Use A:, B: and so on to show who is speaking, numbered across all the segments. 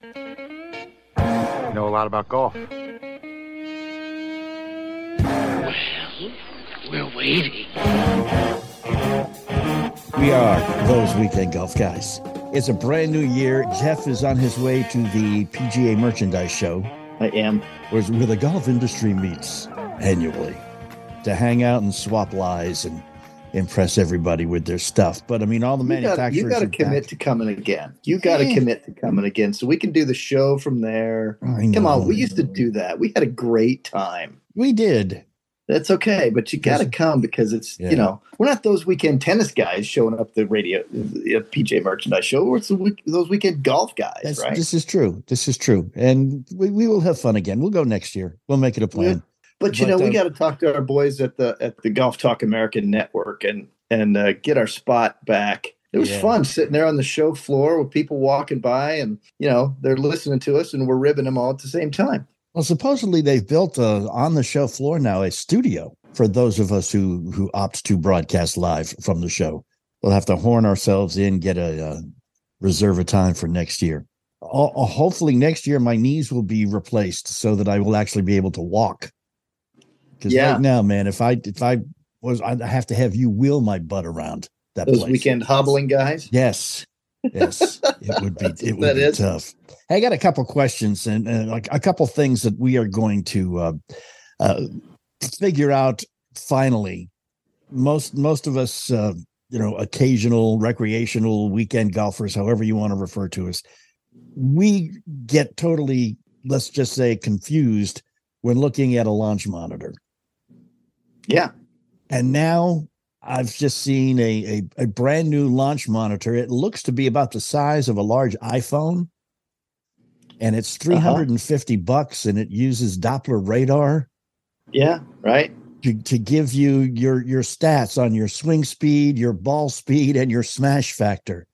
A: You know a lot about golf.
B: Well, we're waiting.
C: We are those weekend golf guys. It's a brand new year. Jeff is on his way to the PGA Merchandise Show,
D: I am.
C: where where the golf industry meets annually to hang out and swap lies and impress everybody with their stuff. But I mean, all the
D: You got
C: manufacturers.
D: you got to commit
C: back.
D: to coming again. You got to
C: Yeah.
D: commit to coming again, so we can do the show from there. Come on, we used to do that. We had a great time.
C: We did.
D: That's okay, but you got to come because it's
C: Yeah.
D: you know we're not those weekend tennis guys showing up the radio the uh, PGA merchandise show. We're the week, those weekend golf guys,
C: That's,
D: right?
C: This is true. This is true. And we, we will have fun again. We'll go next year. We'll make it a plan.
D: But you
C: But,
D: know, we
C: um,
D: got to talk to our boys at the at the Golf Talk American Network and and uh, get our spot back. It was
C: Yeah.
D: fun sitting there on the show floor with people walking by, and you know they're listening to us, and we're ribbing them all at the same time.
C: Well, supposedly they've built a, on the show floor now a studio for those of us who who opt to broadcast live from the show. We'll have to horn ourselves in, get a uh, reserve a time for next year. Ho- hopefully, next year my knees will be replaced so that I will actually be able to walk. Because
D: Yeah.
C: right now, man, if I if I was, I'd have to have you wheel my butt around that
D: Those
C: place.
D: weekend hobbling guys.
C: Yes. Yes. it would be it would be
D: is.
C: tough. Hey, I got a couple questions and, and like a couple things that we are going to uh, uh, figure out finally. Most most of us uh, you know, occasional recreational weekend golfers, however you want to refer to us, we get totally, let's just say, confused when looking at a launch monitor.
D: Yeah,
C: And now I've just seen a, a, a brand new launch monitor. It looks to be about the size of a large iPhone. And it's uh-huh. 350 bucks and it uses Doppler radar
D: yeah, right.
C: to, to give you your your stats on your swing speed, your ball speed, and your smash factor.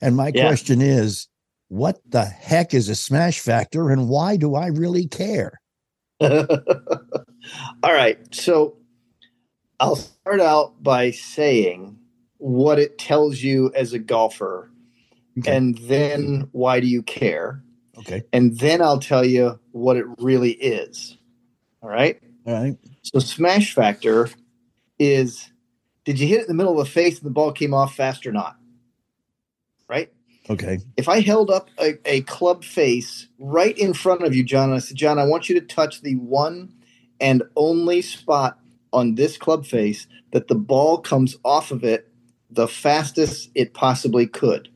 C: And my
D: Yeah.
C: question is, what the heck is a smash factor and why do I really care?
D: All right. So I'll start out by saying what it tells you as a golfer,
C: Okay.
D: and then why do you care?
C: Okay.
D: And then I'll tell you what it really is. All right.
C: All right.
D: So smash factor is did you hit it in the middle of the face and the ball came off fast or not? Right?
C: Okay.
D: If I held up a, a club face right in front of you, John, and I said, John, I want you to touch the one and only spot on this club face that the ball comes off of it the fastest it possibly could.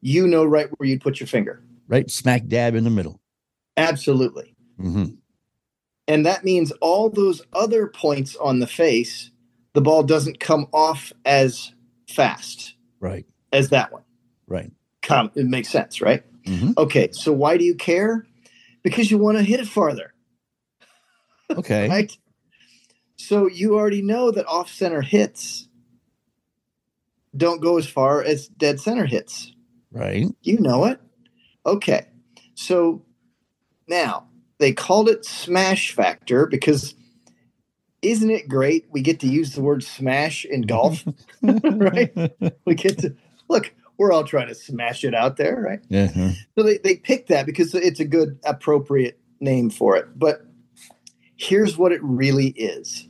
D: You know right where you'd put your finger.
C: Right. Smack dab in the middle.
D: Absolutely.
C: hmm
D: And that means all those other points on the face, the ball doesn't come off as fast
C: Right.
D: as that one.
C: Right.
D: Come, it makes sense, right?
C: Mhm.
D: Okay, so why do you care? Because you want to hit it farther,
C: Okay.
D: right? So you already know that off center hits don't go as far as dead center hits.
C: Right.
D: You know it. Okay. So now they called it smash factor because isn't it great? We get to use the word smash in golf, right? We get to look, we're all trying to smash it out there, right?
C: Yeah.
D: So they, they picked that because it's a good, appropriate name for it. But here's what it really is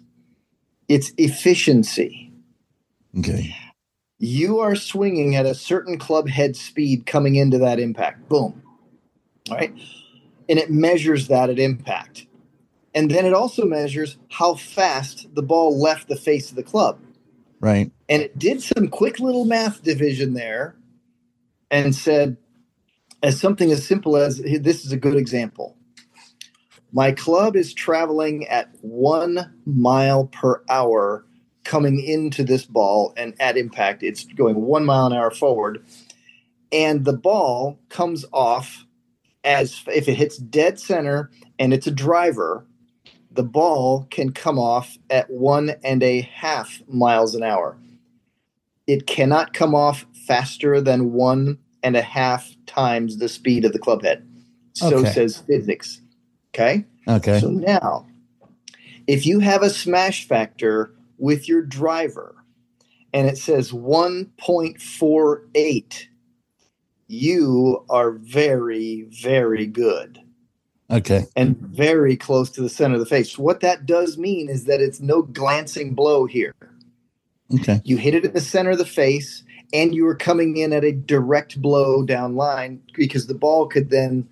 D: it's efficiency.
C: Okay.
D: You are swinging at a certain club head speed coming into that impact. Boom. All right. And it measures that at impact. And then it also measures how fast the ball left the face of the club.
C: Right.
D: And it did some quick little math division there and said, as something as simple as this is a good example. My club is traveling at one mile per hour coming into this ball, and at impact, it's going one mile an hour forward. And the ball comes off as if it hits dead center and it's a driver, the ball can come off at one and a half miles an hour. It cannot come off faster than one and a half times the speed of the club head. So
C: Okay.
D: says physics. Okay.
C: Okay.
D: So now, if you have a smash factor with your driver and it says 1.48, you are very, very good
C: Okay.
D: and very close to the center of the face. What that does mean is that it's no glancing blow here.
C: Okay.
D: You hit it in the center of the face, and you are coming in at a direct blow down line because the ball could then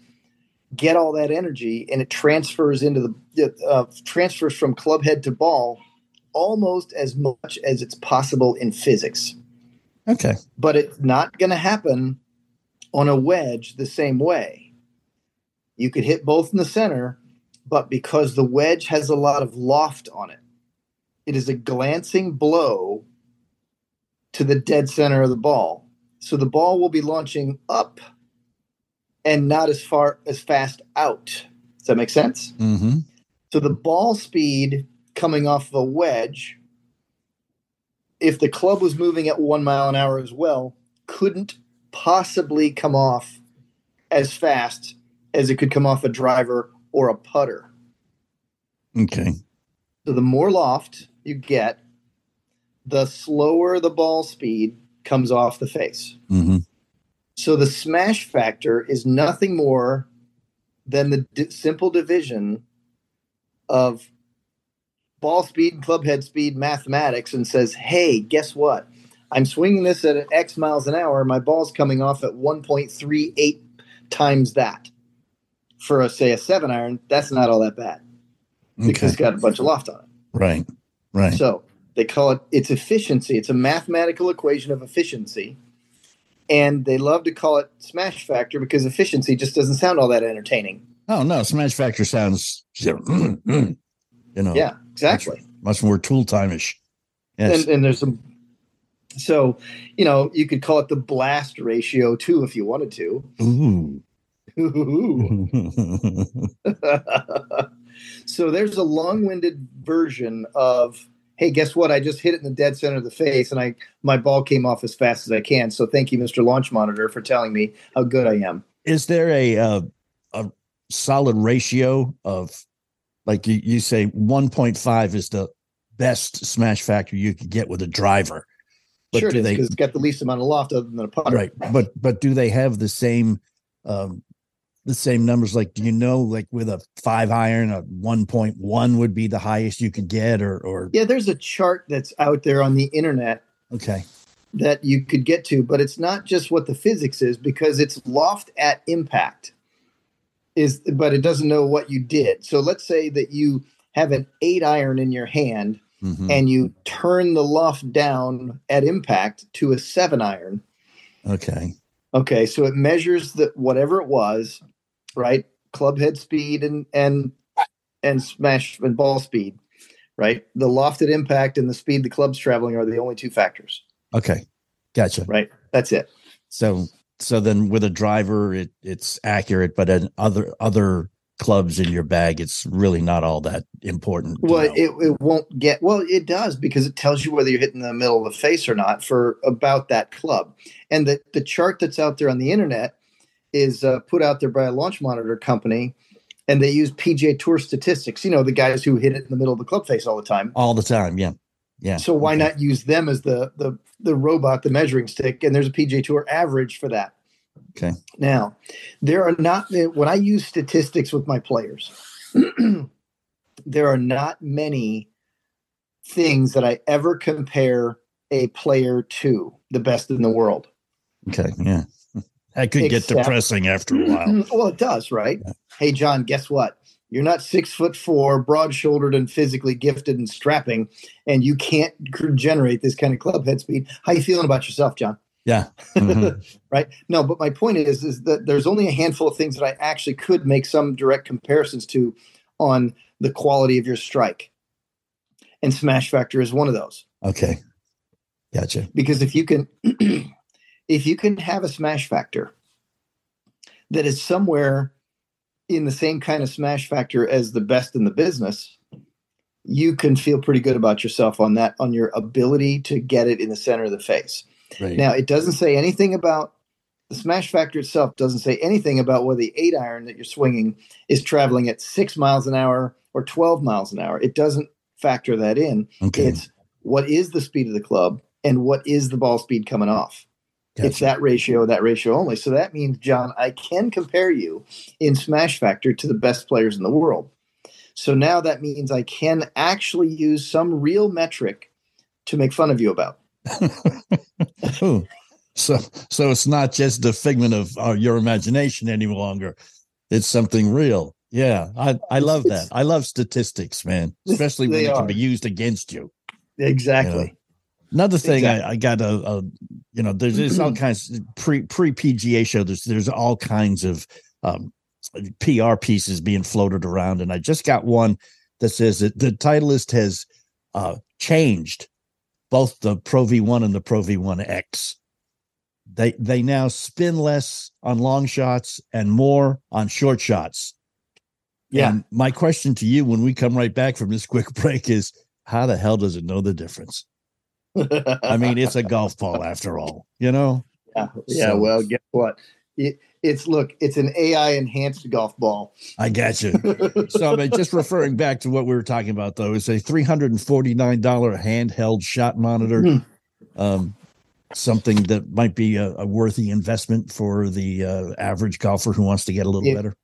D: get all that energy and it transfers into the uh, transfers from club head to ball almost as much as it's possible in physics.
C: Okay.
D: But it's not going to happen on a wedge the same way. You could hit both in the center, but because the wedge has a lot of loft on it, it is a glancing blow to the dead center of the ball. So the ball will be launching up and not as far as fast out. Does that make sense?
C: Mm-hmm.
D: So the ball speed coming off of a wedge, if the club was moving at one mile an hour as well, couldn't possibly come off as fast as it could come off a driver or a putter.
C: Okay.
D: So the more loft you get, the slower the ball speed comes off the face.
C: Mm-hmm.
D: So the smash factor is nothing more than the di- simple division of ball speed and club head speed mathematics and says, hey, guess what? I'm swinging this at X miles an hour. My ball's coming off at 1.38 times that. For a say a seven iron, that's not all that bad because
C: Okay.
D: it's got a bunch of loft on it.
C: Right. Right.
D: So they call it it's efficiency. It's a mathematical equation of efficiency. And they love to call it smash factor because efficiency just doesn't sound all that entertaining.
C: oh no, smash factor sounds you know
D: Yeah, exactly.
C: much more tool time-ish. Yes.
D: And, and there's some so you know you could call it the blast ratio too if you wanted to.
C: Ooh.
D: Ooh. so there's a long-winded version of hey guess what? I just hit it in the dead center of the face and i my ball came off as fast as i can. So thank you mr launch monitor for telling me how good i am.
C: Is there a uh, a solid ratio of like you, you say 1.5 is the best smash factor you could get with a driver. But
D: sure
C: do
D: is
C: they
D: because it's got the least amount of loft other than a putter.
C: Right but but do they have the same um the same numbers like do you know like with a five iron a 1.1 would be the highest you could get or or
D: yeah there's a chart that's out there on the internet
C: okay
D: that you could get to, but it's not just what the physics is because it's loft at impact is but it doesn't know what you did. So let's say that you have an 8 iron in your hand
C: Mhm.
D: and you turn the loft down at impact to a 7 iron.
C: okay
D: Okay, so it measures that whatever it was, right? Club head speed and and and smash and ball speed, right? The lofted impact and the speed the club's traveling are the only two factors,
C: okay gotcha
D: right? That's it.
C: so so then with a driver it it's accurate but in other other clubs in your bag it's really not all that important
D: Well,
C: know.
D: it, it won't get well. It does because it tells you whether you're hitting the middle of the face or not for about that club. And the the chart that's out there on the internet is uh, put out there by a launch monitor company, and they use PGA Tour statistics. You know, the guys who hit it in the middle of the club face all the time.
C: all the time yeah yeah
D: So why
C: okay.
D: not use them as the the the robot, the measuring stick? And there's a PGA Tour average for that.
C: Okay.
D: Now, there are not when I use statistics with my players, there are not many things that I ever compare a player to the best in the world.
C: okay yeah that could get depressing after a while
D: well, it does, right? Hey, John, guess what? You're not six foot four, broad shouldered, and physically gifted and strapping, and you can't generate this kind of club head speed. How you feeling about yourself, John?
C: yeah Mhm.
D: right? No, but my point is, is that there's only a handful of things that I actually could make some direct comparisons to on the quality of your strike, and smash factor is one of those.
C: okay gotcha
D: because if you can if you can have a smash factor that is somewhere in the same kind of smash factor as the best in the business you can feel pretty good about yourself on that on your ability to get it in the center of the face.
C: Right.
D: Now it doesn't say anything about the smash factor itself doesn't say anything about whether the eight iron that you're swinging is traveling at six miles an hour or 12 miles an hour. It doesn't factor that in.
C: Okay.
D: It's what is the speed of the club and what is the ball speed coming off. It's that ratio, that ratio only. So that means, John, I can compare you in Smash Factor to the best players in the world. So now that means I can actually use some real metric to make fun of you about.
C: So so it's not just the figment of uh, your imagination any longer. It's something real. Yeah, I, I love that. I love statistics, man, especially when
D: They
C: they can be used against you.
D: Exactly.
C: Another thing
D: Exactly.
C: I, I got a, a you know there's, there's all kinds pre pre PGA show there's there's all kinds of um, PR pieces being floated around and I just got one that says that the Titleist has uh, changed both the Pro V1 and the Pro V1 X. They they now spin less on long shots and more on short shots.
D: Yeah.
C: And my question to you when we come right back from this quick break is how the hell does it know the difference? I mean, it's a golf ball after all, you know?
D: yeah, yeah.
C: So-
D: Well, guess what? It, it's look, it's an AI enhanced golf ball.
C: I got you. So, I mean, just referring back to what we were talking about, though, it's a $349 handheld shot monitor.
D: Hmm.
C: Um, something that might be a, a worthy investment for the uh, average golfer who wants to get a little better.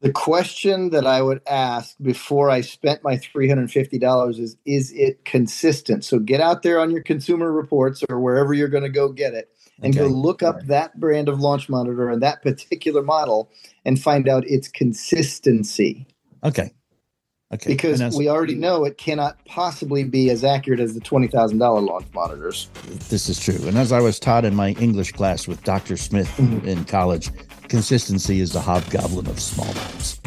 D: The question that I would ask before I spent my $350 is Is it consistent? So get out there on your consumer reports or wherever you're going to go get it and go look up that brand of launch monitor and that particular model and find out its consistency.
C: Okay. Okay.
D: Because we already know it cannot possibly be as accurate as the $20,000 launch monitors.
C: this is true. And as I was taught in my English class with Dr. Smith
D: Mhm.
C: in college, consistency is the hobgoblin of small minds.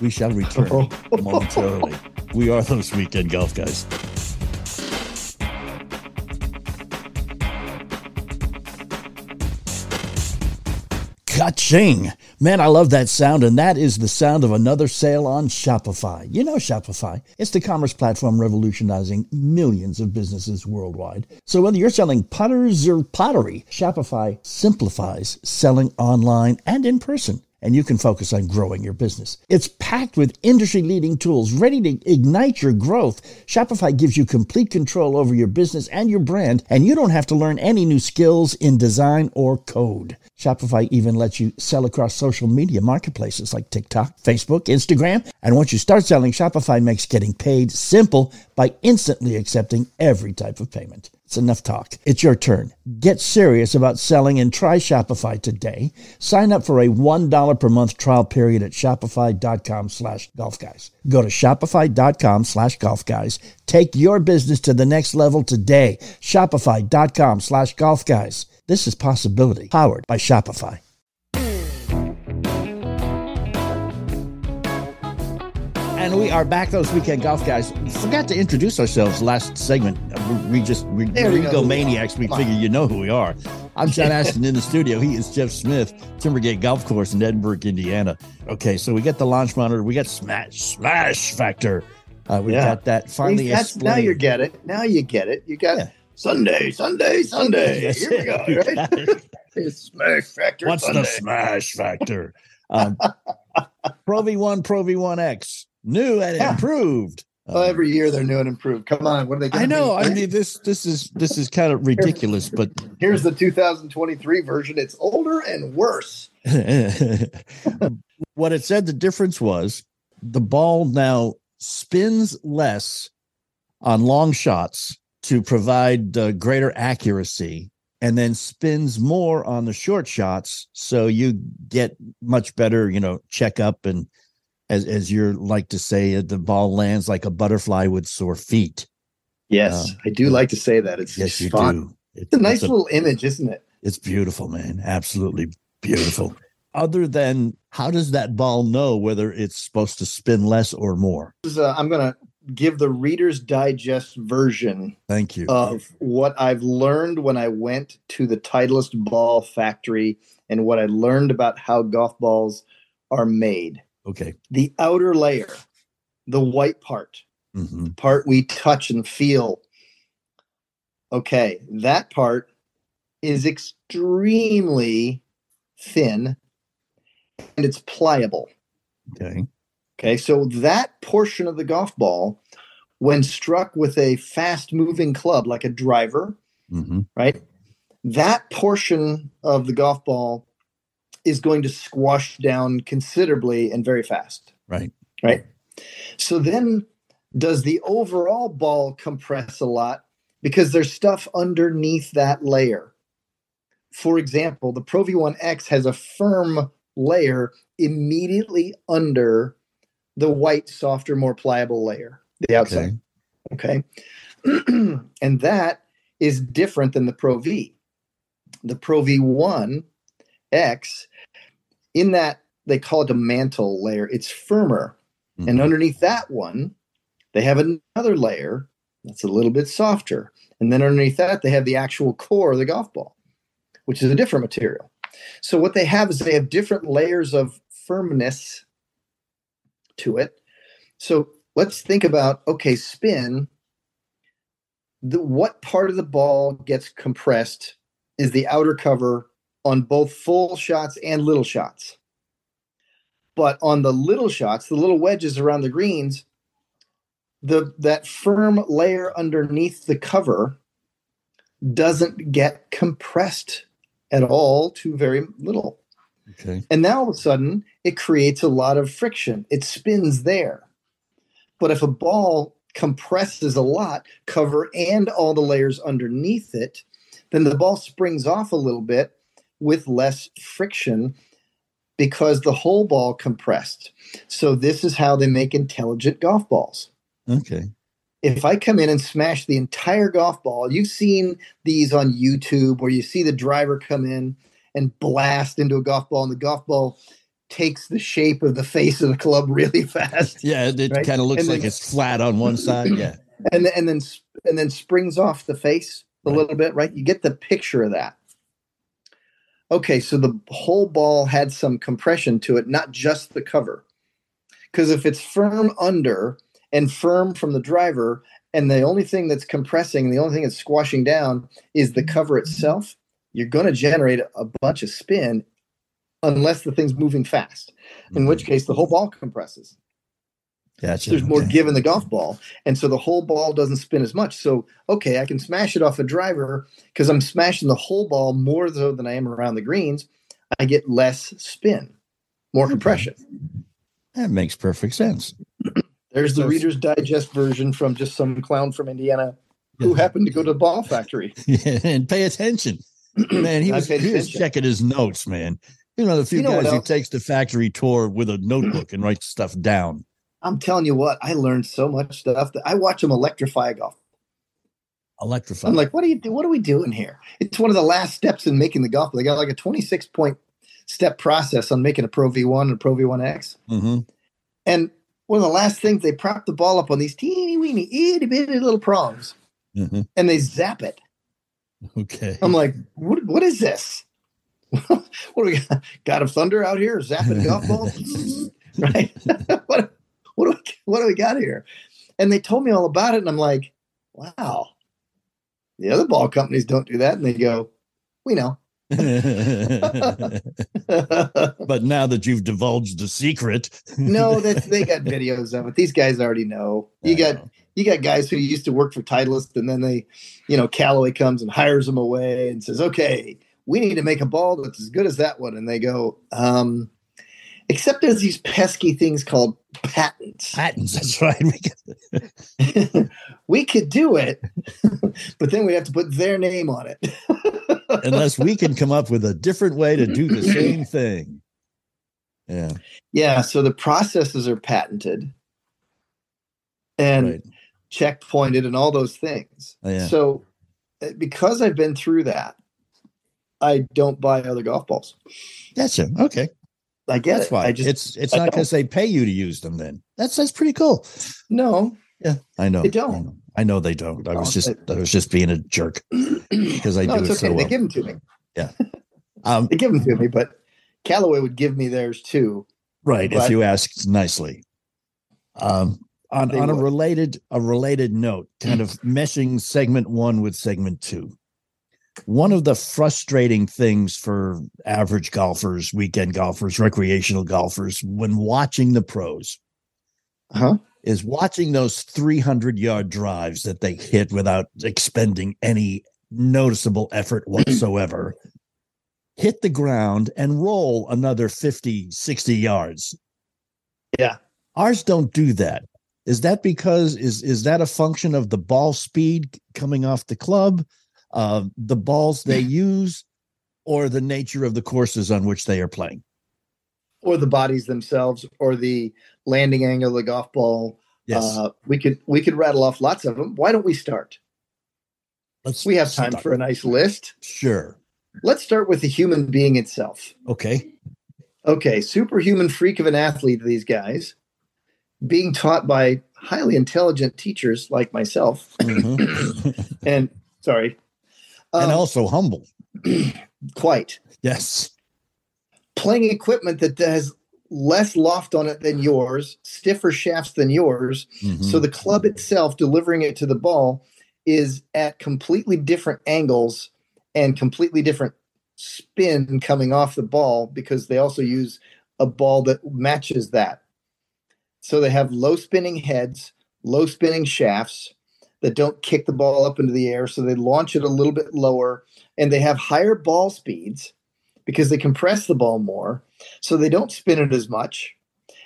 C: We shall return oh. momentarily. We are those weekend golf guys. Ka-ching. Man, I love that sound, and that is the sound of another sale on Shopify. You know Shopify. It's the commerce platform revolutionizing millions of businesses worldwide. So whether you're selling putters or pottery, Shopify simplifies selling online and in person and you can focus on growing your business. It's packed with industry leading tools ready to ignite your growth. Shopify gives you complete control over your business and your brand, and you don't have to learn any new skills in design or code. Shopify even lets you sell across social media marketplaces like TikTok, Facebook, Instagram. And once you start selling, Shopify makes getting paid simple by instantly accepting every type of payment. It's enough talk. It's your turn. Get serious about selling and try Shopify today. Sign up for a $1 per month trial period at shopify.com slash golf guys. Go to shopify.com slash golf guys. Take your business to the next level today. Shopify.com slash golf guys. This is possibility powered by Shopify. We are back, those weekend golf guys. Forgot to introduce ourselves last segment. We we just we,
D: There we
C: we
D: go.
C: maniacs. We figure you know who we are. I'm John Ashton in the studio. He is Jeff Smith, Timbergate Golf Course in Edinburgh, Indiana. Okay, so we got the launch monitor. We got Smash Smash Factor. Uh, we
D: Yeah.
C: got that finally.
D: That's, now you get it. Now you get it. You got
C: Yeah.
D: Sunday, Sunday, Sunday.
C: Yes,
D: Here we go. Right? It's Smash Factor
C: What's
D: Sunday.
C: the smash factor? Um, Pro V1, Pro V1X, new and
D: Yeah.
C: improved.
D: Well,
C: Um,
D: every year they're new and improved. Come on, what are they? gonna
C: I know.
D: be?
C: I mean, this this is this is kind of ridiculous, but
D: here's the 2023 version. It's older and worse.
C: what it said the difference was the ball now spins less on long shots to provide uh, greater accuracy and then spins more on the short shots so you get much better you know check up and as as you're like to say uh, the ball lands like a butterfly with sore feet
D: Yes,
C: Um,
D: I do like to say that. It's
C: yes
D: just
C: you
D: fun.
C: do It-
D: It's a nice
C: it's
D: little image, isn't it?
C: it's beautiful, man. Absolutely beautiful. Other than how does that ball know whether it's supposed to spin less or more?
D: This is, uh, I'm going to give the Reader's Digest version
C: Thank you.
D: of what I've learned when I went to the Titleist Ball Factory and what I learned about how golf balls are made.
C: Okay.
D: The outer layer, the white part,
C: hmm
D: part we touch and feel. Okay, that part is extremely thin and it's pliable.
C: Okay.
D: Okay, so that portion of the golf ball, when struck with a fast moving club like a driver
C: hmm
D: right? That portion of the golf ball is going to squash down considerably and very fast,
C: Right.
D: right? So then, does the overall ball compress a lot because there's stuff underneath that layer? For example, the Pro V1X has a firm layer immediately under the white, softer, more pliable layer, the outside.
C: Okay.
D: Okay. and that is different than the Pro V. The Pro V1 X, in that they call it a mantle layer, it's firmer. And
C: Mhm.
D: underneath that one, they have another layer that's a little bit softer. And then underneath that, they have the actual core of the golf ball, which is a different material. So what they have is they have different layers of firmness to it. So let's think about okay, spin. The what part of the ball gets compressed is the outer cover on both full shots and little shots. But on the little shots, the little wedges around the greens, the that firm layer underneath the cover doesn't get compressed at all to very little.
C: Okay.
D: And now all of a sudden, it creates a lot of friction. It spins there. But if a ball compresses a lot, cover and all the layers underneath it, then the ball springs off a little bit with less friction because the whole ball compressed. So this is how they make intelligent golf balls.
C: Okay.
D: If I come in and smash the entire golf ball, you've seen these on YouTube where you see the driver come in and blast into a golf ball, and the golf ball takes the shape of the face of the club really fast,
C: Yeah, it
D: Right?
C: kind of looks
D: And
C: like
D: then-
C: it's flat on one side. Yeah.
D: and then, and then and then springs off the face a
C: Right.
D: little bit, right? You get the picture of that. Okay, so the whole ball had some compression to it, not just the cover. Because if it's firm under and firm from the driver, and the only thing that's compressing, the only thing that's squashing down is the cover itself, you're going to generate a bunch of spin unless the thing's moving fast, in which mm-hmm. case the whole ball compresses
C: Gotcha.
D: there's more
C: Okay.
D: give in the golf ball and so the whole ball doesn't spin as much so okay i can smash it off a driver because i'm smashing the whole ball more so than i am around the greens i get less spin more
C: Okay.
D: compression
C: That makes perfect sense.
D: there's the
C: So-
D: reader's digest version from just some clown from indiana who
C: Yeah.
D: happened to go to the ball factory
C: and pay attention. Man, he was, he was checking his notes, man. You know, the few
D: You know
C: guys who takes the factory tour with a notebook and writes stuff down.
D: I'm telling you what i learned so much stuff that i watch them electrify a golf
C: Electrify.
D: i'm like what are you do what are we doing here it's one of the last steps in making the golf they got like a 26 point step process on making a pro v1 and a pro v1x
C: hmm
D: And one of the last things they prop the ball up on these teeny weeny itty bitty little prongs
C: hmm
D: and they zap it.
C: Okay.
D: I'm like, what, what is this? what do we got? God of Thunder out here zapping golf balls? right? what, what, do we, what do we got here? And they told me all about it. And I'm like, wow, the other ball companies don't do that. And they go, we know.
C: but now that you've divulged the secret,
D: no, that they got videos of it. These guys already know. You
C: I
D: got
C: know.
D: you got guys who used to work for Titleist, and then they, you know, Callaway comes and hires them away and says, "Okay, we need to make a ball that's as good as that one." And they go, um, "Except there's these pesky things called patents.
C: patents. That's right. We
D: could do it, but then we have to put their name on it."
C: unless we can come up with a different way to do the same thing. Yeah.
D: yeah, so the processes are patented and
C: right.
D: checkpointed and all those things.
C: Oh, yeah.
D: So uh, because I've been through that, I don't buy other golf balls.
C: That's Gotcha. Okay.
D: I get
C: That's
D: it.
C: fine.
D: I just
C: it's it's
D: I
C: not because they pay you to use them. Then that's that's pretty cool.
D: no.
C: Yeah, I know.
D: They don't.
C: I know, I know they don't. I was just I was just being a jerk because I
D: no,
C: do
D: it's
C: it
D: okay.
C: so
D: They give them to me.
C: Yeah, um,
D: They give them to me, but Callaway would give me theirs too.
C: right. if you ask nicely. Um, on on a related a related note, kind of meshing segment one with segment two. One of the frustrating things for average golfers, weekend golfers, recreational golfers, when watching the pros,
D: Huh?
C: is watching those 300 yard drives that they hit without expending any noticeable effort whatsoever, hit the ground and roll another 50, 60 yards.
D: Yeah.
C: Ours don't do that. Is that because is is that a function of the ball speed coming off the club, uh, the balls they use, or the nature of the courses on which they are playing?
D: Or the bodies themselves, or the landing angle of the golf ball.
C: Yes.
D: Uh, we could we could rattle off lots of them. Why don't we start?
C: Let's
D: We have time
C: start.
D: for a nice list.
C: Sure.
D: Let's start with the human being itself.
C: Okay.
D: Okay, superhuman freak of an athlete, these guys, being taught by highly intelligent teachers like myself.
C: Mhm.
D: And sorry,
C: and
D: um,
C: also humble.
D: quite
C: Yes.
D: playing equipment that has less loft on it than yours, stiffer shafts than yours.
C: Mhm.
D: So the club itself delivering it to the ball is at completely different angles and completely different spin coming off the ball because they also use a ball that matches that. So they have low spinning heads, low spinning shafts that don't kick the ball up into the air. So they launch it a little bit lower and they have higher ball speeds because they compress the ball more. So they don't spin it as much.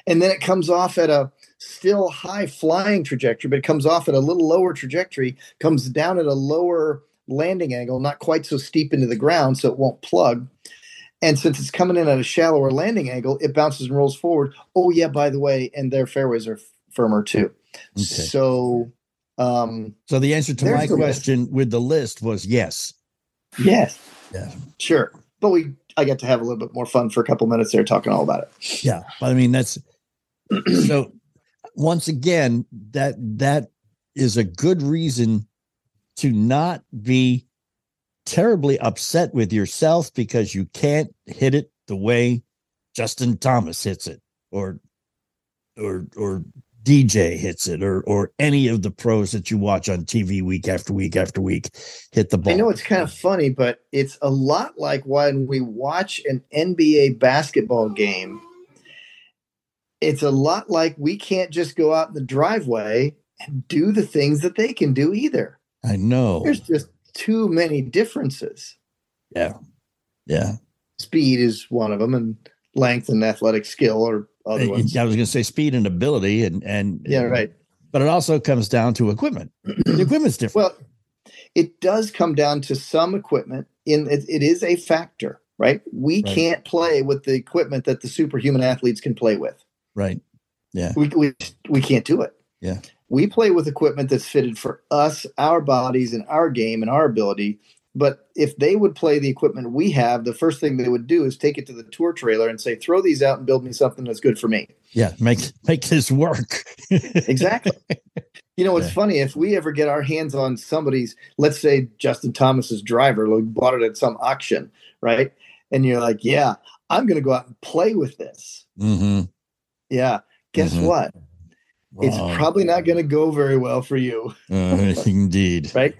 D: And then it comes off at a still high flying trajectory, but it comes off at a little lower trajectory, comes down at a lower landing angle, not quite so steep into the ground, so it won't plug. And since it's coming in at a shallower landing angle, it bounces and rolls forward. Oh, yeah, by the way, and their fairways are firmer too.
C: Okay.
D: So, um,
C: So the answer to my
D: the list.
C: question with the list was yes.
D: yes,
C: Yeah.
D: sure. But we, I got to have a little bit more fun for a couple minutes there talking all about it.
C: Yeah. But I mean that's so once again, that that is a good reason to not be terribly upset with yourself because you can't hit it the way Justin Thomas hits it or or or DJ hits it or or any of the pros that you watch on TV week after week after week hit the ball.
D: I know it's kind of funny, but it's a lot like when we watch an NBA basketball game. It's a lot like we can't just go out in the driveway and do the things that they can do either.
C: I know.
D: There's just too many differences.
C: Yeah. Yeah.
D: Speed is one of them, and length and athletic skill are other ones.
C: I was going to say speed and ability, and and
D: Yeah, right.
C: But it also comes down to equipment. the equipment's different.
D: Well, it does come down to some equipment. In it, it is a factor, right? We
C: Right.
D: can't play with the equipment that the superhuman athletes can play with.
C: right. Yeah.
D: We we we can't do it.
C: Yeah.
D: We play with equipment that's fitted for us, our bodies, and our game and our ability. But if they would play the equipment we have, the first thing they would do is take it to the tour trailer and say, "Throw these out and build me something that's good for me."
C: Yeah. Make make this work.
D: Exactly. You know, it's
C: Yeah.
D: funny if we ever get our hands on somebody's, let's say Justin Thomas's driver, like bought it at some auction, right? And you're like, yeah, I'm going to go out and play with this.
C: mm-hmm.
D: Yeah. Guess
C: Mhm.
D: what? It's probably not going to go very well for you,
C: Uh, indeed.
D: right?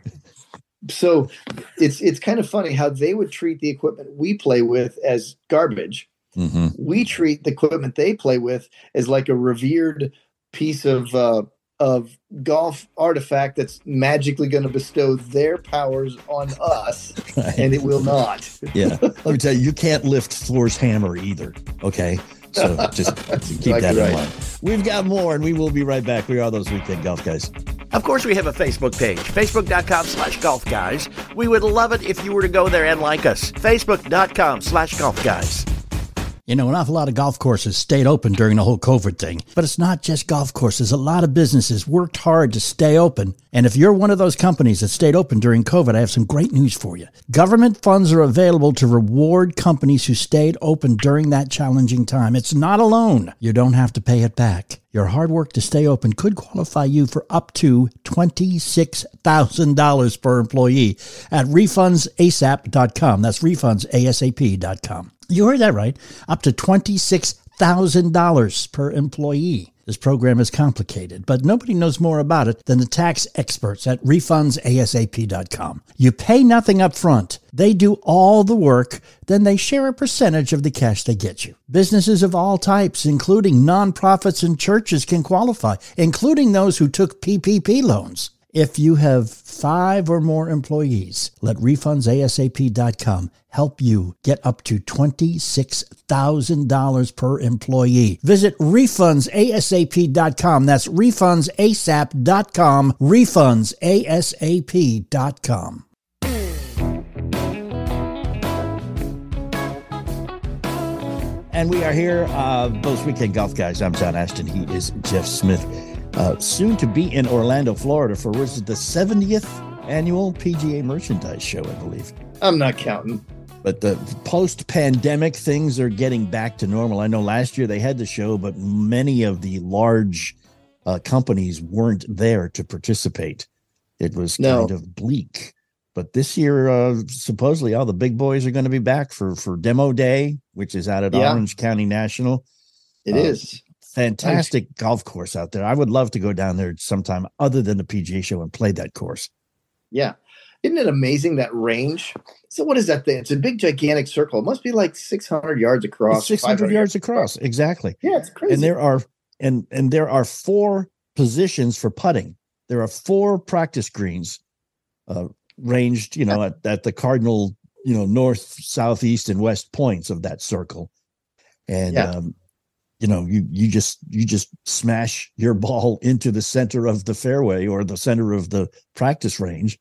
D: So it's it's kind of funny how they would treat the equipment we play with as garbage.
C: hmm
D: We treat the equipment they play with as like a revered piece of uh, of golf artifact that's magically going to bestow their powers on us, and it will not.
C: yeah. Let me tell you, you can't lift Thor's hammer either. Okay. So just keep that in
D: right.
C: mind. We've got more, and we will be right back. We are those weekend golf guys.
E: Of course, we have a Facebook page, facebook.com slash golf guys. We would love it if you were to go there and like us. Facebook.com slash golf guys.
F: You know, an awful lot of golf courses stayed open during the whole COVID thing. But it's not just golf courses. A lot of businesses worked hard to stay open. And if you're one of those companies that stayed open during COVID, I have some great news for you. Government funds are available to reward companies who stayed open during that challenging time. It's not a loan. You don't have to pay it back. Your hard work to stay open could qualify you for up to $26,000 per employee at refundsasap.com. That's refundsasap.com. You heard that right. Up to $26,000 per employee. This program is complicated, but nobody knows more about it than the tax experts at refundsasap.com. You pay nothing up front. They do all the work, then they share a percentage of the cash they get you. Businesses of all types, including nonprofits and churches, can qualify, including those who took PPP loans. If you have five or more employees, let refundsasap.com help you get up to $26,000 per employee. Visit refundsasap.com. That's refundsasap.com. Refundsasap.com.
C: And we are here, uh, those weekend golf guys. I'm John Ashton. He is Jeff Smith. Uh, soon to be in Orlando, Florida for was it the 70th annual PGA Merchandise Show, I believe.
D: I'm not counting.
C: But the post pandemic things are getting back to normal. I know last year they had the show, but many of the large uh, companies weren't there to participate. It was
D: No.
C: kind of bleak. But this year, uh, supposedly, all the big boys are going to be back for for demo day, which is out at
D: Yeah.
C: Orange County National.
D: It
C: Uh,
D: is.
C: Fantastic golf course out there. I would love to go down there sometime, other than the PGA show, and play that course.
D: Yeah. Isn't it amazing that range? So what is that thing? It's a big gigantic circle. It must be like 600 yards across.
C: It's 600
D: 500
C: yards across, exactly.
D: Yeah, it's crazy.
C: and there are and and there are four positions for putting there are four practice greens uh ranged you know at, at the cardinal you know north south east and west points of that circle and
D: Yeah.
C: um you know you you just you just smash your ball into the center of the fairway or the center of the practice range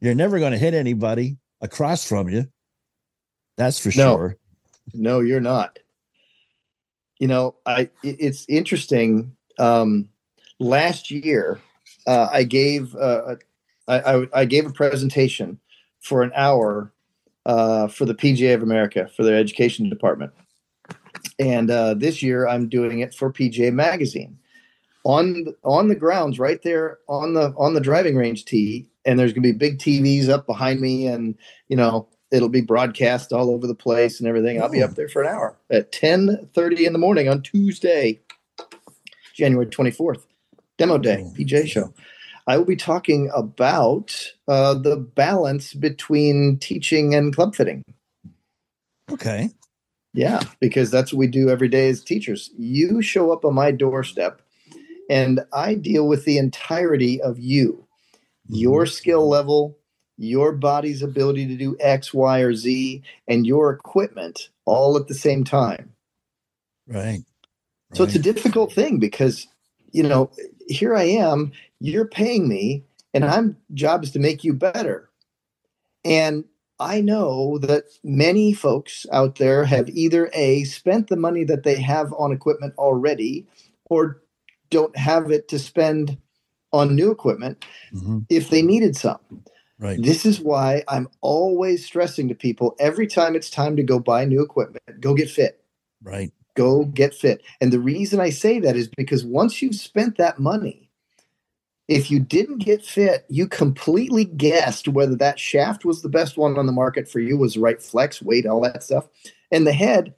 C: you're never going to hit anybody across from you that's for
D: No.
C: sure
D: No, you're not. You know, I it's interesting. Um, last year, uh, I gave uh, I, I, I gave a presentation for an hour uh, for the PGA of America for their education department, and uh, this year I'm doing it for PGA Magazine on on the grounds right there on the on the driving range tee, and there's going to be big TVs up behind me, and you know it'll be broadcast all over the place and everything. I'll be up there for an hour at 10:30 in the morning on Tuesday, January 24th, demo day. PGA show. I will be talking about uh, the balance between teaching and club fitting.
C: okay
D: Yeah, because that's what we do every day as teachers. You show up on my doorstep, and I deal with the entirety of you, mm-hmm. your skill level, your body's ability to do X, Y, or Z, and your equipment all at the same time.
C: right
D: So it's a difficult thing because, you know, here I am, you're paying me, and I'm job is to make you better. And I know that many folks out there have either A, spent the money that they have on equipment already, or don't have it to spend on new equipment
C: Mhm.
D: if they needed some.
C: right
D: This is why I'm always stressing to people every time it's time to go buy new equipment, go get fit
C: right
D: go get fit. And the reason I say that is because once you've spent that money, if you didn't get fit, you completely guessed whether that shaft was the best one on the market for you, was the right flex, weight, all that stuff. And the head,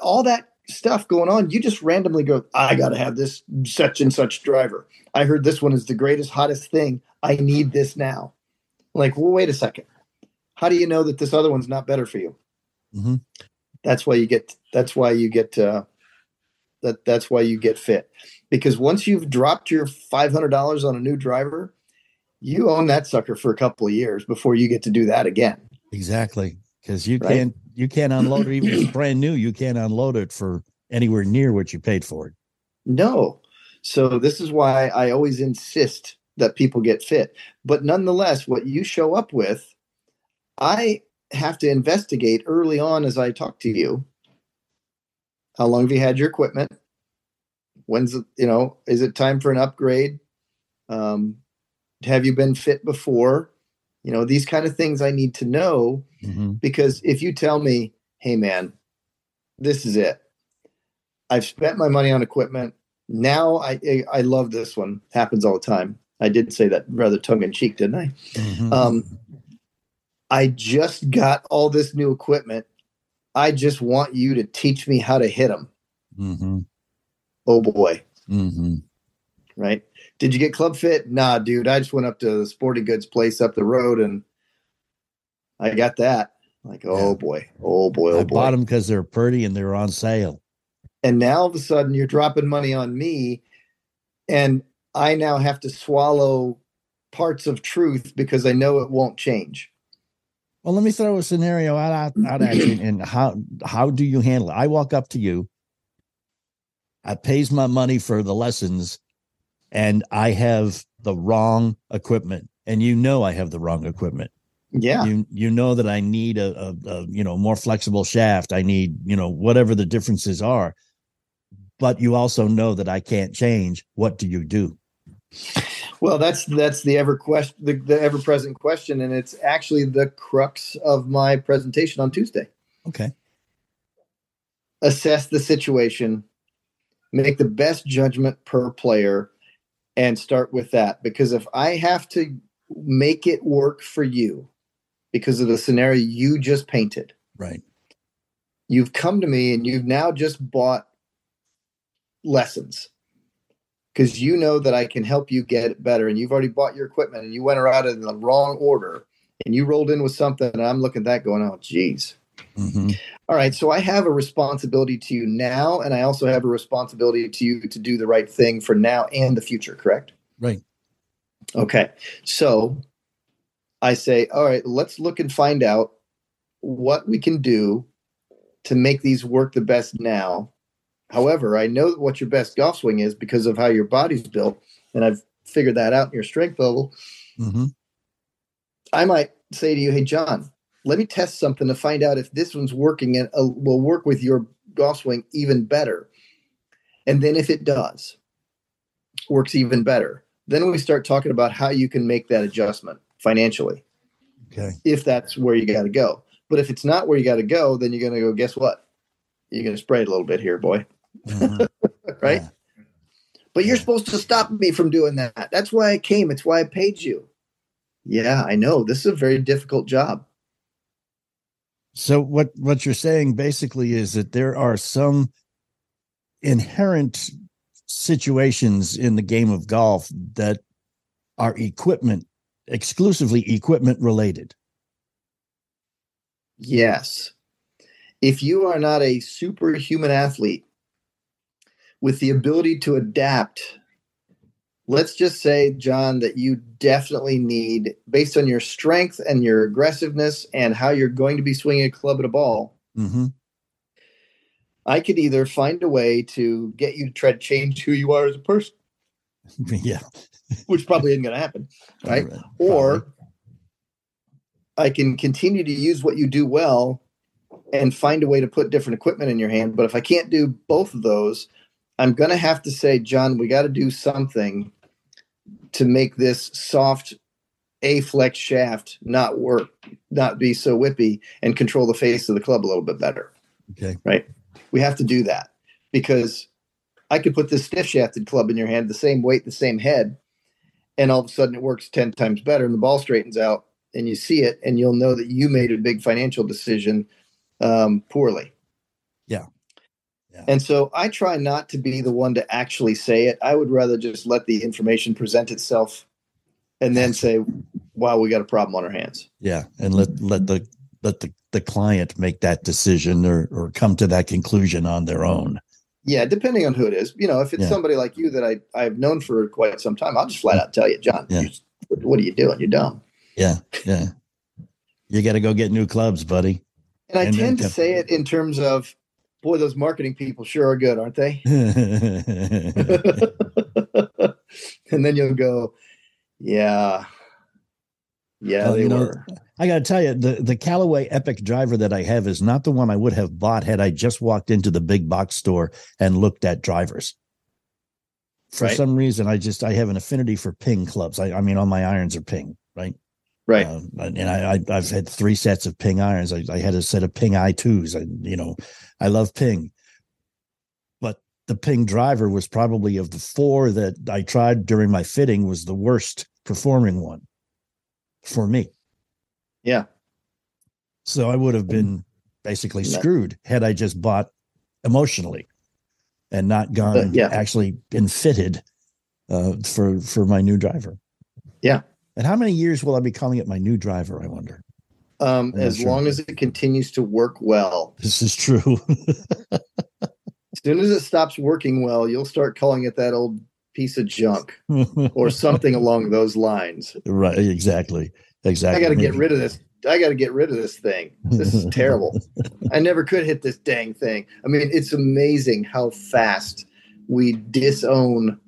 D: all that stuff going on, you just randomly go, I got to have this such and such driver. I heard this one is the greatest, hottest thing. I need this now. Like, well, wait a second. How do you know that this other one's not better for you?
C: Mhm.
D: That's why you get. That's why you get. Uh, that that's why you get fit, because once you've dropped your five hundred dollars on a new driver, you own that sucker for a couple of years before you get to do that again.
C: Exactly, because you
D: Right?
C: can't you can't unload it even if it's brand new. You can't unload it for anywhere near what you paid for it.
D: No. So this is why I always insist that people get fit. But nonetheless, what you show up with, I have to investigate early on as I talk to you. How long have you had your equipment? When's you know, is it time for an upgrade? Um, have you been fit before? You know, these kind of things I need to know
C: Mhm.
D: because if you tell me, hey man, this is it. I've spent my money on equipment. Now I I- love this one. Happens all the time. I did say that rather tongue in cheek, didn't I?
C: Mhm.
D: Um, I just got all this new equipment. I just want you to teach me how to hit them.
C: Mhm.
D: Oh boy,
C: Mhm.
D: right? Did you get club fit? Nah, dude. I just went up to the sporting goods place up the road and I got that. Like, oh
C: Yeah.
D: boy, oh boy, oh
C: I
D: boy.
C: bought them because they're pretty and they're on sale.
D: and now all of a sudden you're dropping money on me and i now have to swallow parts of truth because I know it won't change.
C: Well, let me throw a scenario out, out, out at you. And how how do you handle it? I walk up to you. I pays my money for the lessons, and I have the wrong equipment, and you know I have the wrong equipment.
D: Yeah.
C: You you know that I need a, a, a you know more flexible shaft. I need you know whatever the differences are, but you also know that I can't change. What do you do?
D: Well, that's that's the ever question, the, the ever present question, and it's actually the crux of my presentation on Tuesday.
C: Okay.
D: Assess the situation, make the best judgment per player, and start with that. Because if I have to make it work for you, because of the scenario you just painted,
C: Right.
D: you've come to me and you've now just bought lessons because you know that I can help you get it better and you've already bought your equipment and you went around in the wrong order and you rolled in with something and I'm looking at that going, oh, geez.
C: Hmm
D: All right. So I have a responsibility to you now and I also have a responsibility to you to do the right thing for now and the future, correct?
C: Right.
D: Okay. So I say, all right, let's look and find out what we can do to make these work the best now. However, I know what your best golf swing is because of how your body's built, and I've figured that out in your strength level.
C: hmm
D: I might say to you, hey, John, let me test something to find out if this one's working and uh, will work with your golf swing even better. And then if it does, works even better, then we start talking about how you can make that adjustment financially,
C: Okay.
D: if that's where you got to go. But if it's not where you got to go, then you're going to go, guess what? You're going to spray it a little bit here, boy.
C: Mhm.
D: Right?
C: Yeah.
D: But you're supposed to stop me from doing that. That's why I came. It's why I paid you. Yeah, I know. This is a very difficult job.
C: So what what you're saying basically is that there are some inherent situations in the game of golf that are equipment exclusively equipment related.
D: Yes. If you are not a superhuman athlete with the ability to adapt, let's just say, John, that you definitely need, based on your strength and your aggressiveness and how you're going to be swinging a club at a ball,
C: hmm
D: I could either find a way to get you to try to change who you are as a person,
C: yeah.
D: which probably isn't going to happen, right?
C: Probably.
D: or I can continue to use what you do well and find a way to put different equipment in your hand. But if I can't do both of those, I'm going to have to say, John, we got to do something to make this soft A flex shaft not work, not be so whippy, and control the face of the club a little bit better.
C: okay.
D: Right? We have to do that because I could put this stiff shafted club in your hand, the same weight, the same head, and all of a sudden it works 10 times better and the ball straightens out and you see it and you'll know that you made a big financial decision um, poorly.
C: Yeah.
D: And so I try not to be the one to actually say it. I would rather just let the information present itself and then say, wow, we got a problem on our hands.
C: Yeah. And let let the let the, the client make that decision or or come to that conclusion on their own.
D: Yeah, depending on who it is. You know, if it's
C: Yeah.
D: somebody like you that I, I've known for quite some time, I'll just flat out tell you, John,
C: Yeah.
D: you- what, are you doing? You're dumb.
C: Yeah. Yeah. You got to go get new clubs, buddy.
D: And I
C: And then
D: tend to say it in terms of, boy, those marketing people sure are good, aren't they? and then you'll go, yeah, yeah,
C: Well,
D: they
C: you know,
D: were.
C: I got to tell you, the the Callaway Epic driver that I have is not the one I would have bought had I just walked into the big box store and looked at drivers. For
D: Right.
C: some reason, I just I have an affinity for ping clubs. I, I mean, all my irons are ping, right?
D: Right.
C: Uh, and I, I I've had three sets of ping irons. I, I had a set of ping i twos. I you know, I love ping, but the ping driver was probably of the four that I tried during my fitting was the worst performing one for me.
D: yeah.
C: So I would have been basically screwed had I just bought emotionally and not gone
D: Uh, yeah.
C: actually been fitted uh, for for my new driver.
D: Yeah.
C: And how many years will I be calling it my new driver? I wonder.
D: Um, as
C: sure.
D: long as it continues to work well.
C: This is true.
D: As soon as it stops working well, you'll start calling it that old piece of junk or something along those lines.
C: Right. Exactly. Exactly.
D: I got to get rid of this. I got to get rid of this thing. This is terrible. I never could hit this dang thing. I mean, it's amazing how fast we disown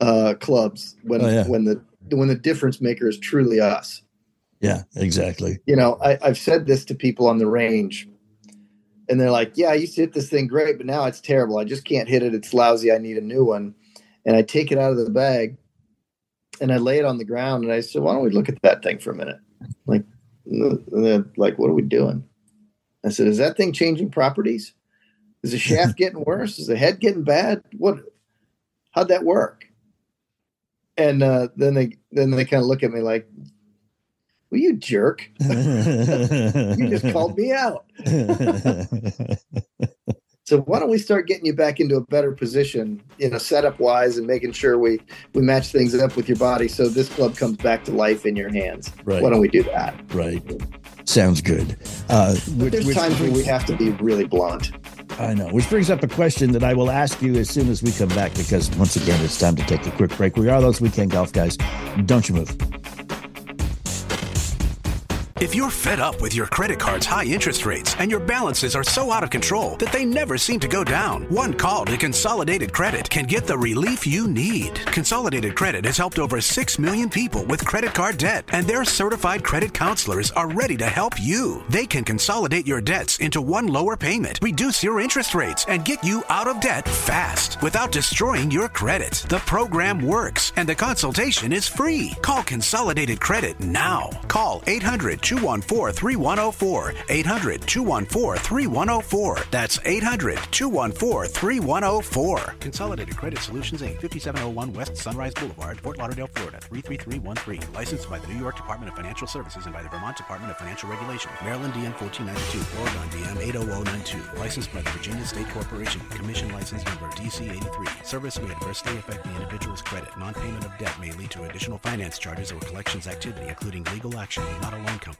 D: uh, clubs when
C: Oh, yeah.
D: when the when the difference maker is truly us.
C: Yeah. Exactly.
D: You know, I, I've said this to people on the range, and they're like, "Yeah, I used to hit this thing great, but now it's terrible. I just can't hit it. It's lousy. I need a new one." And I take it out of the bag, and I lay it on the ground, and I said, "Why don't we look at that thing for a minute?" Like, like, "What are we doing?" I said, "Is that thing changing properties? Is the shaft getting worse? Is the head getting bad? What? How'd that work?" And uh, then they then they kind of look at me like, "Well, you jerk! you just called me out." So why don't we start getting you back into a better position, you know, setup wise, and making sure we we match things up with your body, so this club comes back to life in your hands.
C: Right.
D: Why don't we do that?
C: right. Sounds good. Uh, which,
D: There's
C: which
D: times where we have to be really blunt.
C: I know. Which brings up a question that I will ask you as soon as we come back, because once again, it's time to take a quick break. We are those weekend golf guys. Don't you move.
G: If you're fed up with your credit card's high interest rates and your balances are so out of control that they never seem to go down, one call to Consolidated Credit can get the relief you need. Consolidated Credit has helped over 6 million people with credit card debt, and their certified credit counselors are ready to help you. They can consolidate your debts into one lower payment, reduce your interest rates, and get you out of debt fast without destroying your credit. The program works, and the consultation is free. Call Consolidated Credit now. Call 800 214 3104. 800 214 3104. That's 800 214 3104. Consolidated Credit Solutions Inc., 5701 West Sunrise Boulevard, Fort Lauderdale, Florida, 33313. Licensed by the New York Department of Financial Services and by the Vermont Department of Financial Regulation. Maryland DM 1492, Oregon DM 80092. Licensed by the Virginia State Corporation. Commission license number DC 83. Service may adversely affect the individual's credit. Non-payment of debt may lead to additional finance charges or collections activity, including legal action, not a loan company.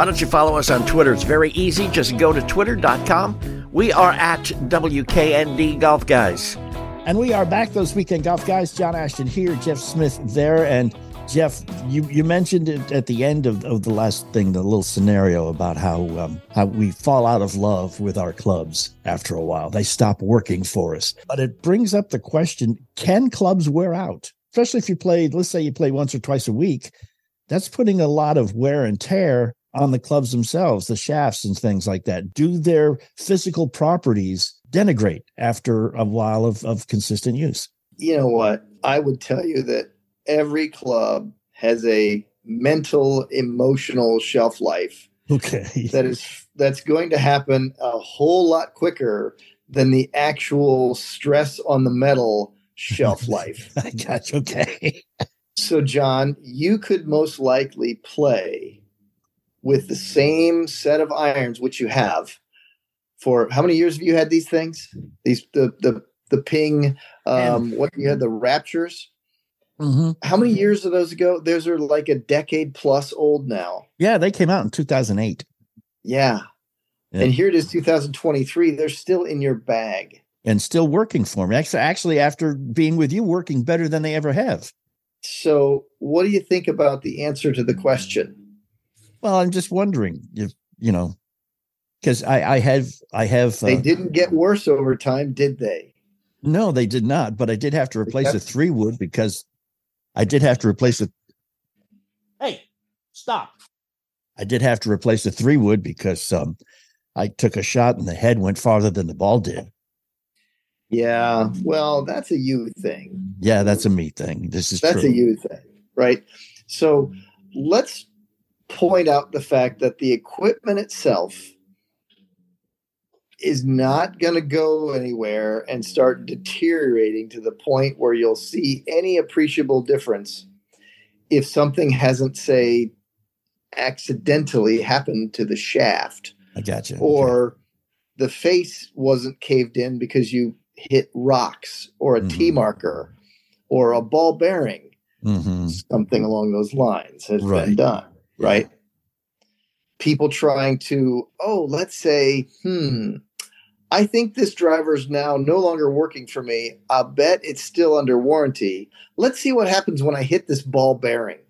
E: Why don't you follow us on Twitter? It's very easy. Just go to twitter.com. We are at WKND Golf Guys.
C: And we are back, those weekend golf guys. John Ashton here, Jeff Smith there. And Jeff, you, you mentioned it at the end of, of the last thing, the little scenario about how um, how we fall out of love with our clubs after a while. They stop working for us. But it brings up the question can clubs wear out? Especially if you play, let's say you play once or twice a week. That's putting a lot of wear and tear on the clubs themselves, the shafts and things like that. Do their physical properties denigrate after a while of, of consistent use?
D: You know what? I would tell you that every club has a mental, emotional shelf life
C: Okay.
D: that is that's going to happen a whole lot quicker than the actual stress on the metal shelf life.
C: I got you. Okay.
D: So, John, you could most likely play with the same set of irons, which you have for how many years have you had these things? These the the the ping, um, what you had the Raptures.
C: Mm-hmm.
D: How many years of those ago? Those are like a decade plus old now.
C: Yeah, they came out in 2008
D: Yeah.
C: Yeah.
D: And here it is 2023. They're still in your bag.
C: and still working for me. Actually, actually, after being with you, working better than they ever have.
D: So, what do you think about the answer to the question?
C: Well, I'm just wondering if, you know, because I, I have I have
D: They
C: uh,
D: didn't get worse over time, did they?
C: no, they did not, but I did have to replace
D: Okay.
C: a three wood because I did have to replace a
F: Hey, stop.
C: I did have to replace a three wood because um I took a shot and the head went farther than the ball did.
D: Yeah. Well, that's a you thing.
C: Yeah, that's a me thing. This is
D: That's
C: true.
D: a you thing, right? So let's point out the fact that the equipment itself is not going to go anywhere and start deteriorating to the point where you'll see any appreciable difference if something hasn't, say, accidentally happened to the shaft
C: I got you.
D: or the face wasn't caved in because you hit rocks or a tee
C: Mhm.
D: marker or a ball bearing
C: hmm
D: something along those lines has been done, right? People trying to, oh, let's say, hmm, I think this driver's now no longer working for me. I bet it's still under warranty. Let's see what happens when I hit this ball bearing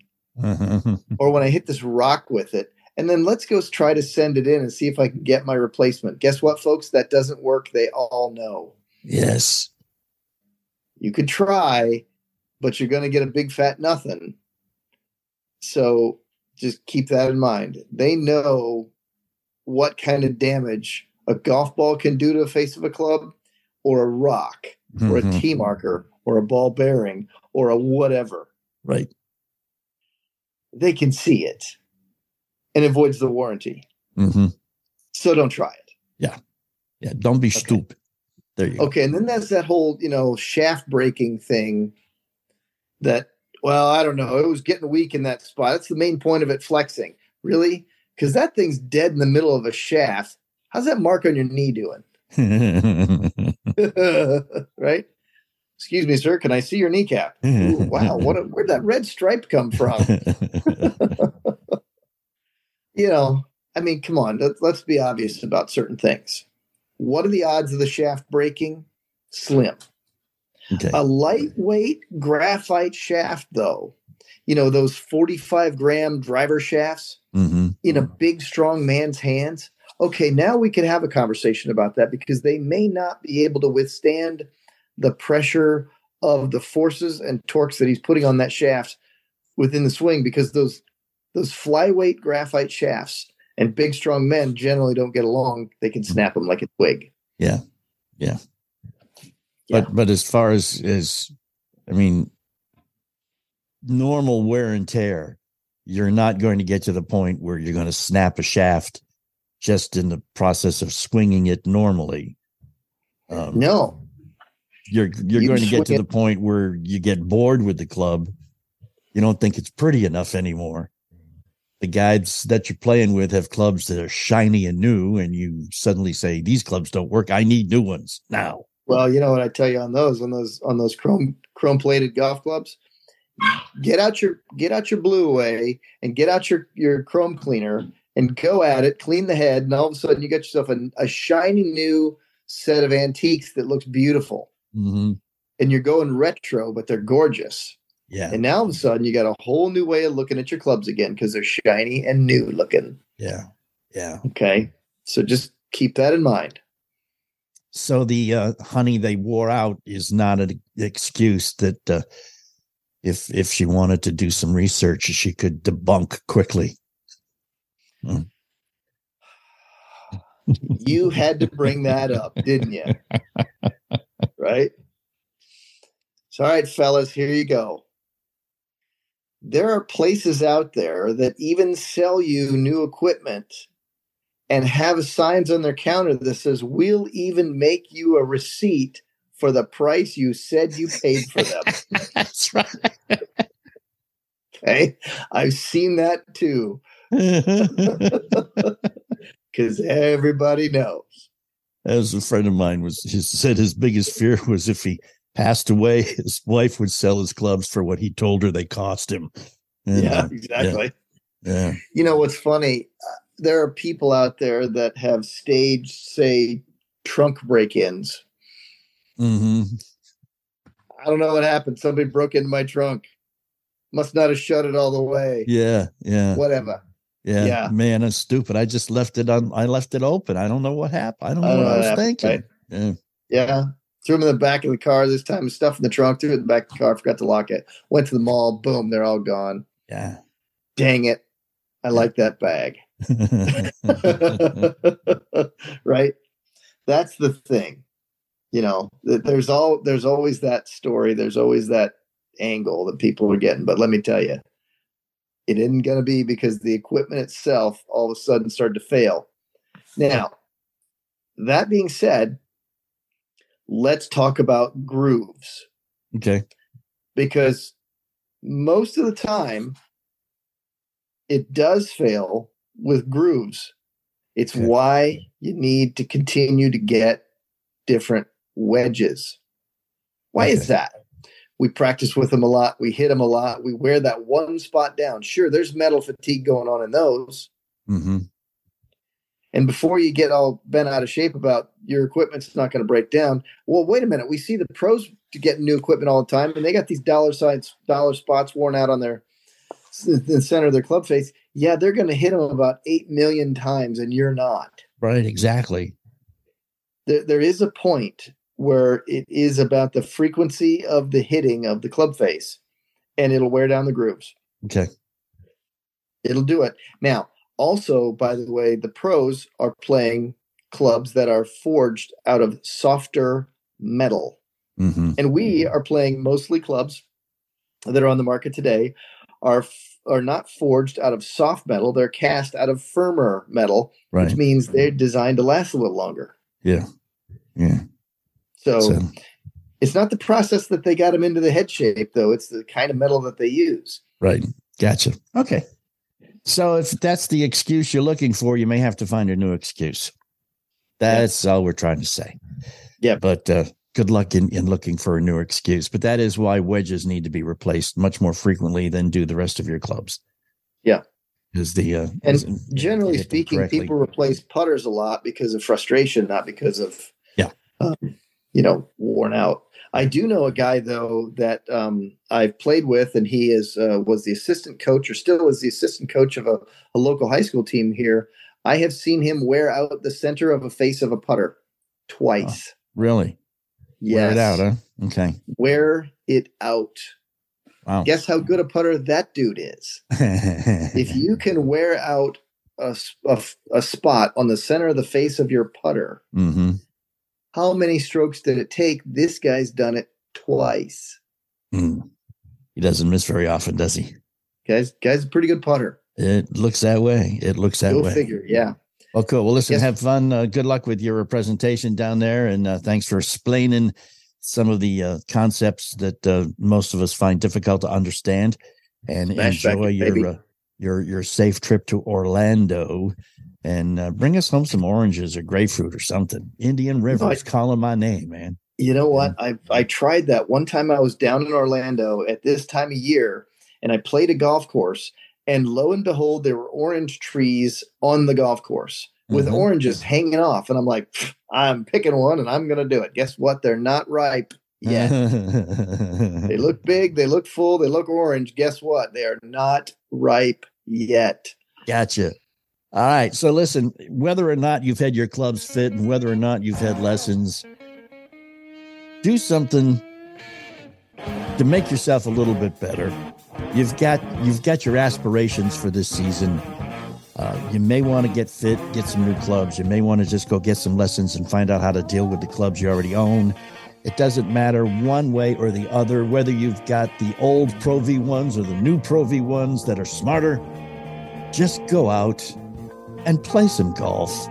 D: or when I hit this rock with it. And then let's go try to send it in and see if I can get my replacement. Guess what, folks? That doesn't work. They all know.
C: yes.
D: You could try, but you're going to get a big fat nothing. So just keep that in mind. They know what kind of damage a golf ball can do to the face of a club, or a rock, or a tee marker, or a ball bearing, or a whatever.
C: Right.
D: They can see it and avoids the warranty.
C: hmm
D: So don't try it.
C: Yeah. Yeah. Don't be stupid. There you go.
D: Okay, and then that's that whole, you know, shaft breaking thing that, well, I don't know, it was getting weak in that spot. That's the main point of it flexing. Really? Because that thing's dead in the middle of a shaft. How's that mark on your knee doing? right? Excuse me, sir. Can I see your kneecap? Ooh, wow, what a, where'd that red stripe come from? you know, I mean, come on, let, let's be obvious about certain things. What are the odds of the shaft breaking? Slim.
C: Okay.
D: A lightweight graphite shaft, though, you know, those 45 gram driver shafts
C: hmm
D: in a big, strong man's hands. Okay, now we can have a conversation about that because they may not be able to withstand the pressure of the forces and torques that he's putting on that shaft within the swing because those those flyweight graphite shafts and big strong men generally don't get along they can snap them like a twig
C: Yeah. Yeah.
D: Yeah.
C: But but as far as as I mean, normal wear and tear, you're not going to get to the point where you're going to snap a shaft just in the process of swinging it normally. Um,
D: no
C: you're you're
D: You
C: going to get to the point where you get bored with the club. You don't think it's pretty enough anymore. The guys that you're playing with have clubs that are shiny and new, and you suddenly say these clubs don't work. I need new ones now.
D: Well, you know what I tell you on those on those on those chrome chrome plated golf clubs. Get out your get out your blue away and get out your your chrome cleaner and go at it. Clean the head, and all of a sudden you get yourself a, a shiny new set of antiques that looks beautiful.
C: hmm
D: And you're going retro, but they're gorgeous.
C: Yeah,
D: And now all of a sudden you got a whole new way of looking at your clubs again because they're shiny and new looking.
C: yeah, yeah.
D: Okay, so just keep that in mind.
C: So the uh, honey they wore out is not an excuse that uh, if if she wanted to do some research, she could debunk quickly.
D: you had to bring that up, didn't you? right? So, all right, fellas, here you go. There are places out there that even sell you new equipment and have signs on their counter that says, We'll even make you a receipt for the price you said you paid for them.
C: That's right.
D: Okay. I've seen that too, because everybody knows.
C: As a friend of mine was, he said his biggest fear was if he passed away, his wife would sell his clubs for what he told her they cost him. And,
D: Yeah,
C: uh,
D: exactly.
C: yeah.
D: You know what's funny? There are people out there that have staged, say, trunk break-ins.
C: hmm
D: I don't know what happened. Somebody broke into my trunk. Must not have shut it all the way.
C: Yeah. Yeah.
D: Whatever.
C: Yeah,
D: Yeah.
C: man, that's stupid. I just left it on. I left it open. I don't know what happened. I don't know
D: I don't
C: what
D: know
C: I was
D: happened,
C: thinking.
D: right?
C: Yeah.
D: Yeah. Threw them in the back of the car this time. Stuff in the trunk. Threw it in the back of the car. Forgot to lock it. Went to the mall. Boom. They're all gone.
C: Yeah.
D: Dang it. I like that bag. right? That's the thing. You know, there's all there's always that story. There's always that angle that people are getting. But let me tell you, it isn't going to be because the equipment itself all of a sudden started to fail. Now, that being said, let's talk about grooves
C: okay.
D: because most of the time it does fail with grooves. It's
C: Okay.
D: why you need to continue to get different wedges. Why is that? We practice with them a lot. We hit them a lot. We wear that one spot down. Sure, there's metal fatigue going on in those.
C: hmm
D: And before you get all bent out of shape about your equipment's not going to break down, well, wait a minute. We see the pros to get new equipment all the time, and they got these dollar signs, dollar spots worn out on their the center of their club face. Yeah, they're going to hit them about eight million times, and you're not.
C: Right. Exactly.
D: There, there is a point where it is about the frequency of the hitting of the club face, and it'll wear down the grooves.
C: Okay.
D: It'll do it. Now, also, by the way, the pros are playing clubs that are forged out of softer metal.
C: hmm
D: And we are playing mostly clubs that are on the market today are are not forged out of soft metal, they're cast out of firmer metal,
C: Right.
D: which means they're designed to last a little longer.
C: Yeah. Yeah.
D: So,
C: So,
D: it's not the process that they got them into the head shape though, it's the kind of metal that they use.
C: right. Gotcha. Okay. So if that's the excuse you're looking for, you may have to find a new excuse. That's all we're trying to say.
D: Yeah.
C: But uh, good luck in, in looking for a new excuse. But that is why wedges need to be replaced much more frequently than do the rest of your clubs.
D: Yeah.
C: Is the uh,
D: And
C: is-
D: generally speaking, people replace putters a lot because of frustration, not because of
C: Yeah.
D: um, you know, worn out. I do know a guy though that um, I've played with, and he is uh, was the assistant coach, or still is the assistant coach of a, a local high school team here. I have seen him wear out the center of a face of a putter twice.
C: really
D: yes,
C: wear it out, huh? Okay.
D: wear it out.
C: Wow.
D: Guess how good a putter that dude is. if you can wear out a a spot on the center of the face of your putter,
C: hmm
D: how many strokes did it take? This guy's done it twice.
C: Mm. He doesn't miss very often, does he?
D: Guys, guy's a pretty good putter.
C: It looks that way. It looks that
D: Go
C: way.
D: figure. Yeah.
C: Well, cool. Well, listen,
D: Yes.
C: have fun. Uh, good luck with your presentation down there. And uh, thanks for explaining some of the uh, concepts that uh, most of us find difficult to understand. And
D: Smash
C: enjoy
D: it,
C: your uh, your your safe trip to Orlando. And uh, bring us home some oranges or grapefruit or something. Indian River's calling my name, man.
D: You know what? I I tried that one time. I was down in Orlando at this time of year, and I played a golf course. And lo and behold, there were orange trees on the golf course with
C: Mhm.
D: oranges hanging off. And I'm like, I'm picking one, and I'm going to do it. Guess what? They're not ripe yet. they look big, they look full, they look orange. Guess what? They are not ripe yet.
C: Gotcha. All right. So listen, whether or not you've had your clubs fit and whether or not you've had lessons, do something to make yourself a little bit better. You've got you've got your aspirations for this season. Uh, you may want to get fit, get some new clubs. You may want to just go get some lessons and find out how to deal with the clubs you already own. It doesn't matter one way or the other, whether you've got the old Pro V ones or the new Pro V ones that are smarter. Just go out and play some golf